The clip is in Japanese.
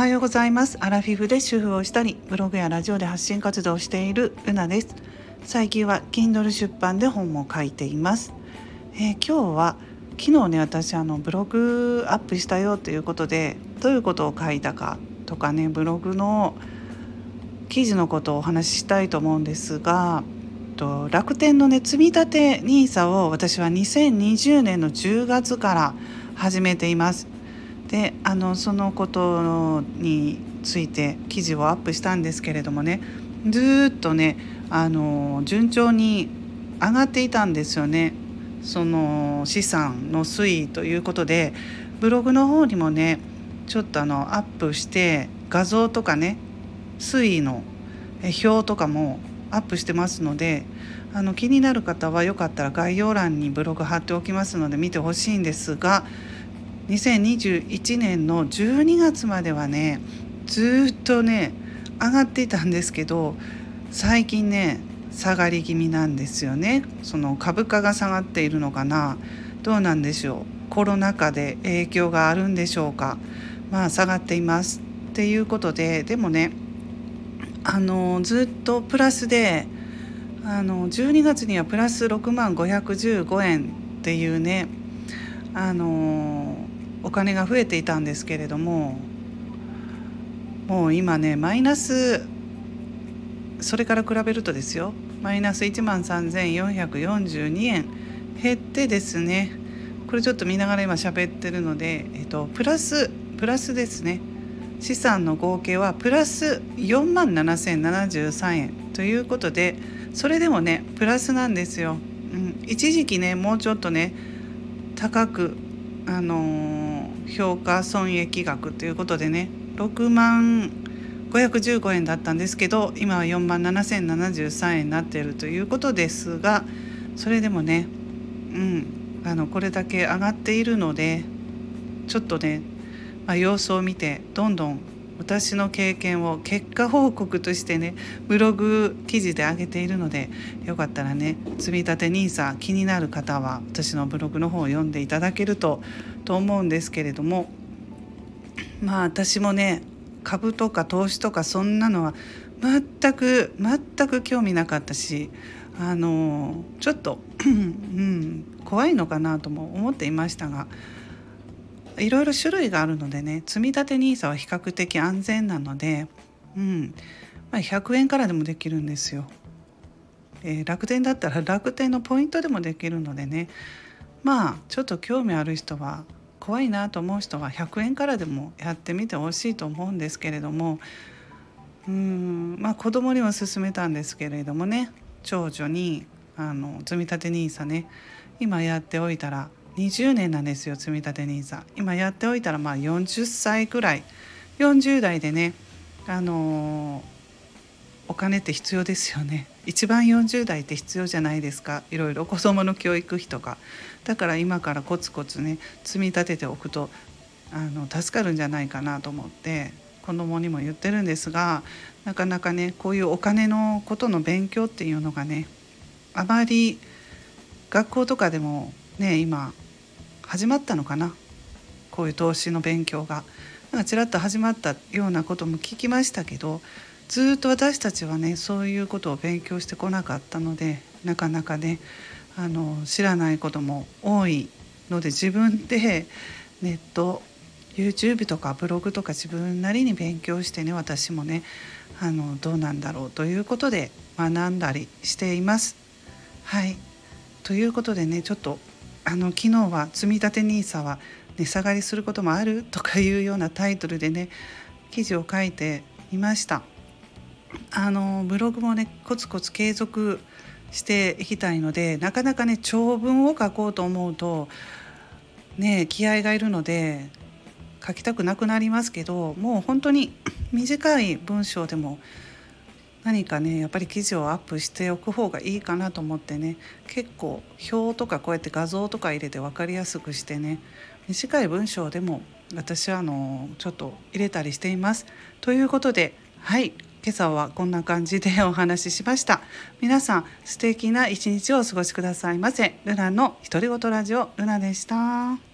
はようございます。アラフィフで主婦をしたりブログやラジオで発信活動をしているルナです。最近は Kindle 出版で本も書いています、えー、今日は昨日ね私あのブログアップしたよということでどういうことを書いたかとかねブログの記事のことをお話ししたいと思うんですがと楽天のね積み立て NISA を私は2020年の10月から始めています。であのそのことについて記事をアップしたんですけれどもねずっとねあの順調に上がっていたんですよね。その資産の推移ということでブログの方にもねちょっとあのアップして画像とかね推移の表とかもアップしてますのであの気になる方はよかったら概要欄にブログ貼っておきますので見てほしいんですが2021年の12月まではねずっとね上がっていたんですけど最近ね下がり気味なんですよね。その株価が下がっているのかな。どうなんでしょう。コロナ禍で影響があるんでしょうか。まあ下がっていますっていうことででもねあのずっとプラスであの12月にはプラス6万515円っていうねあのお金が増えていたんですけれどももう今ねマイナスそれから比べるとですよマイナス1万3442円減ってですねこれちょっと見ながら今喋ってるので、えっと、プラスプラスですね資産の合計はプラス4万7073円ということでそれでもねプラスなんですよ、うん、一時期ねもうちょっとね高くあのー、評価損益額ということでね6万515円だったんですけど今は4万7073円になっているということですがそれでもねうんあのこれだけ上がっているのでちょっとねまあ、様子を見てどんどん私の経験を結果報告としてねブログ記事で上げているのでよかったらね積み立て NISA 気になる方は私のブログの方を読んでいただけるとと思うんですけれどもまあ私もね株とか投資とかそんなのは全く全く興味なかったしあのちょっと、うん、怖いのかなとも思っていましたがいろいろ種類があるのでね積立 NISA は比較的安全なので、うん。まあ、100円からでもできるんですよ。えー、楽天だったら 楽天のポイントでもできるのでね。まあちょっと興味ある人は怖いなと思う人は100円からでもやってみてほしいと思うんですけれどもうん。まあ子供には勧めたんですけれどもね。長女にあの積立 NISA ね今やっておいたら20年なんですよ積立 NISA 今やっておいたらまあ40歳くらい。40代でねあのー、お金って必要ですよね。一番40代って必要じゃないですか。いろいろ。子供の教育費とか。だから今からコツコツね積み立てておくとあの助かるんじゃないかなと思って子供にも言ってるんですがなかなかねこういうお金のことの勉強っていうのがねあまり学校とかでもね今始まったのかな？こういう投資の勉強が。なんかちらっと始まったようなことも聞きましたけどずっと私たちはねそういうことを勉強してこなかったのでなかなかねあの知らないことも多いので自分でネット YouTube とかブログとか自分なりに勉強してね私もねあのどうなんだろうということで学んだりしています。はいということでねちょっとあの昨日は「積立 NISA は値下がりすることもある?」とかいうようなタイトルでね記事を書いていました。あのブログもねコツコツ継続していきたいのでなかなかね長文を書こうと思うとね気合がいるので書きたくなくなりますけどもう本当に短い文章でも何かねやっぱり記事をアップしておく方がいいかなと思ってね結構表とかこうやって画像とか入れて分かりやすくしてね短い文章でも私はあのちょっと入れたりしています。ということではい今朝はこんな感じでお話ししました。皆さん素敵な一日をお過ごしくださいませ。ルナの独り言ラジオルナでした。